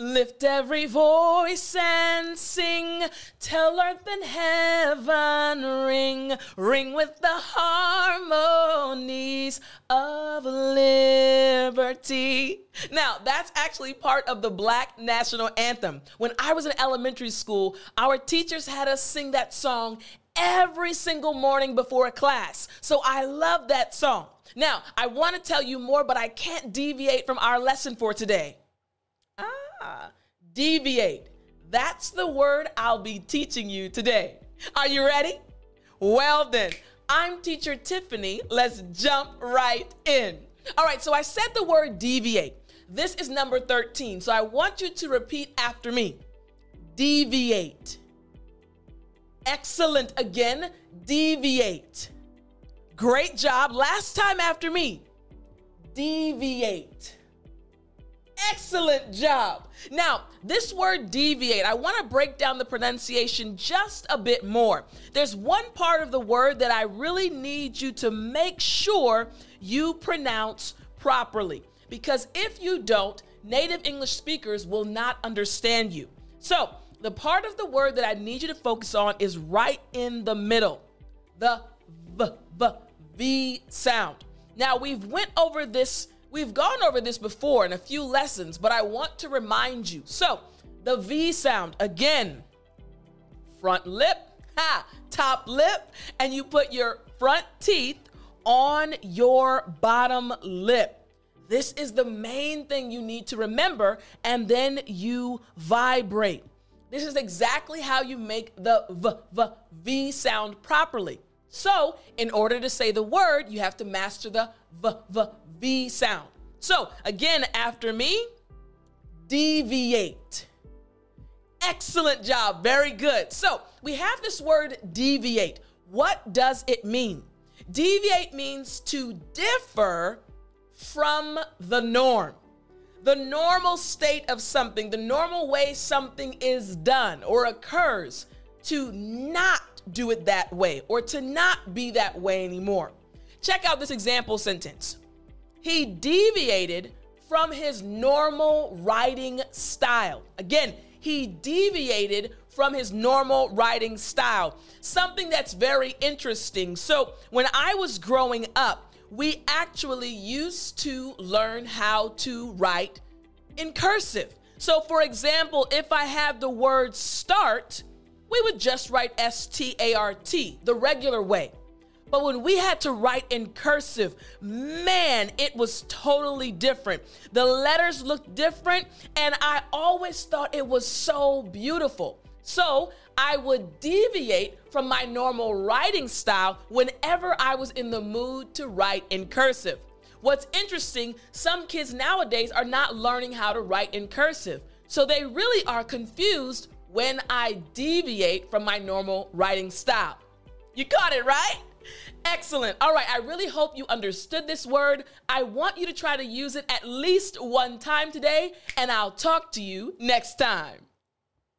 Lift every voice and sing. Tell earth and heaven ring. Ring with the harmonies of liberty. Now, that's actually part of the Black National Anthem. When I was in elementary school, our teachers had us sing that song every single morning before a class. So I love that song. Now, I want to tell you more, but I can't deviate from our lesson for today. Deviate. That's the word I'll be teaching you today. Are you ready? Well, then, I'm teacher Tiffany. Let's jump right in. All right, so I said the word deviate. This is number 13. So I want you to repeat after me deviate. Excellent. Again, deviate. Great job. Last time after me. Deviate. Excellent job. Now, this word deviate, I want to break down the pronunciation just a bit more. There's one part of the word that I really need you to make sure you pronounce properly. Because if you don't, native English speakers will not understand you. So, the part of the word that I need you to focus on is right in the middle. The v, v, v sound. Now, we've went over this We've gone over this before in a few lessons, but I want to remind you. So, the V sound again, front lip, ha, top lip, and you put your front teeth on your bottom lip. This is the main thing you need to remember, and then you vibrate. This is exactly how you make the V, v, v sound properly. So, in order to say the word, you have to master the V, V, V sound. So, again, after me, deviate. Excellent job. Very good. So, we have this word deviate. What does it mean? Deviate means to differ from the norm. The normal state of something, the normal way something is done or occurs, to not do it that way or to not be that way anymore. Check out this example sentence. He deviated from his normal writing style. Again, he deviated from his normal writing style. Something that's very interesting. So, when I was growing up, we actually used to learn how to write in cursive. So, for example, if I have the word start, we would just write S T A R T, the regular way. But when we had to write in cursive, man, it was totally different. The letters looked different, and I always thought it was so beautiful. So I would deviate from my normal writing style whenever I was in the mood to write in cursive. What's interesting, some kids nowadays are not learning how to write in cursive. So they really are confused when I deviate from my normal writing style. You got it, right? Excellent. All right, I really hope you understood this word. I want you to try to use it at least one time today, and I'll talk to you next time.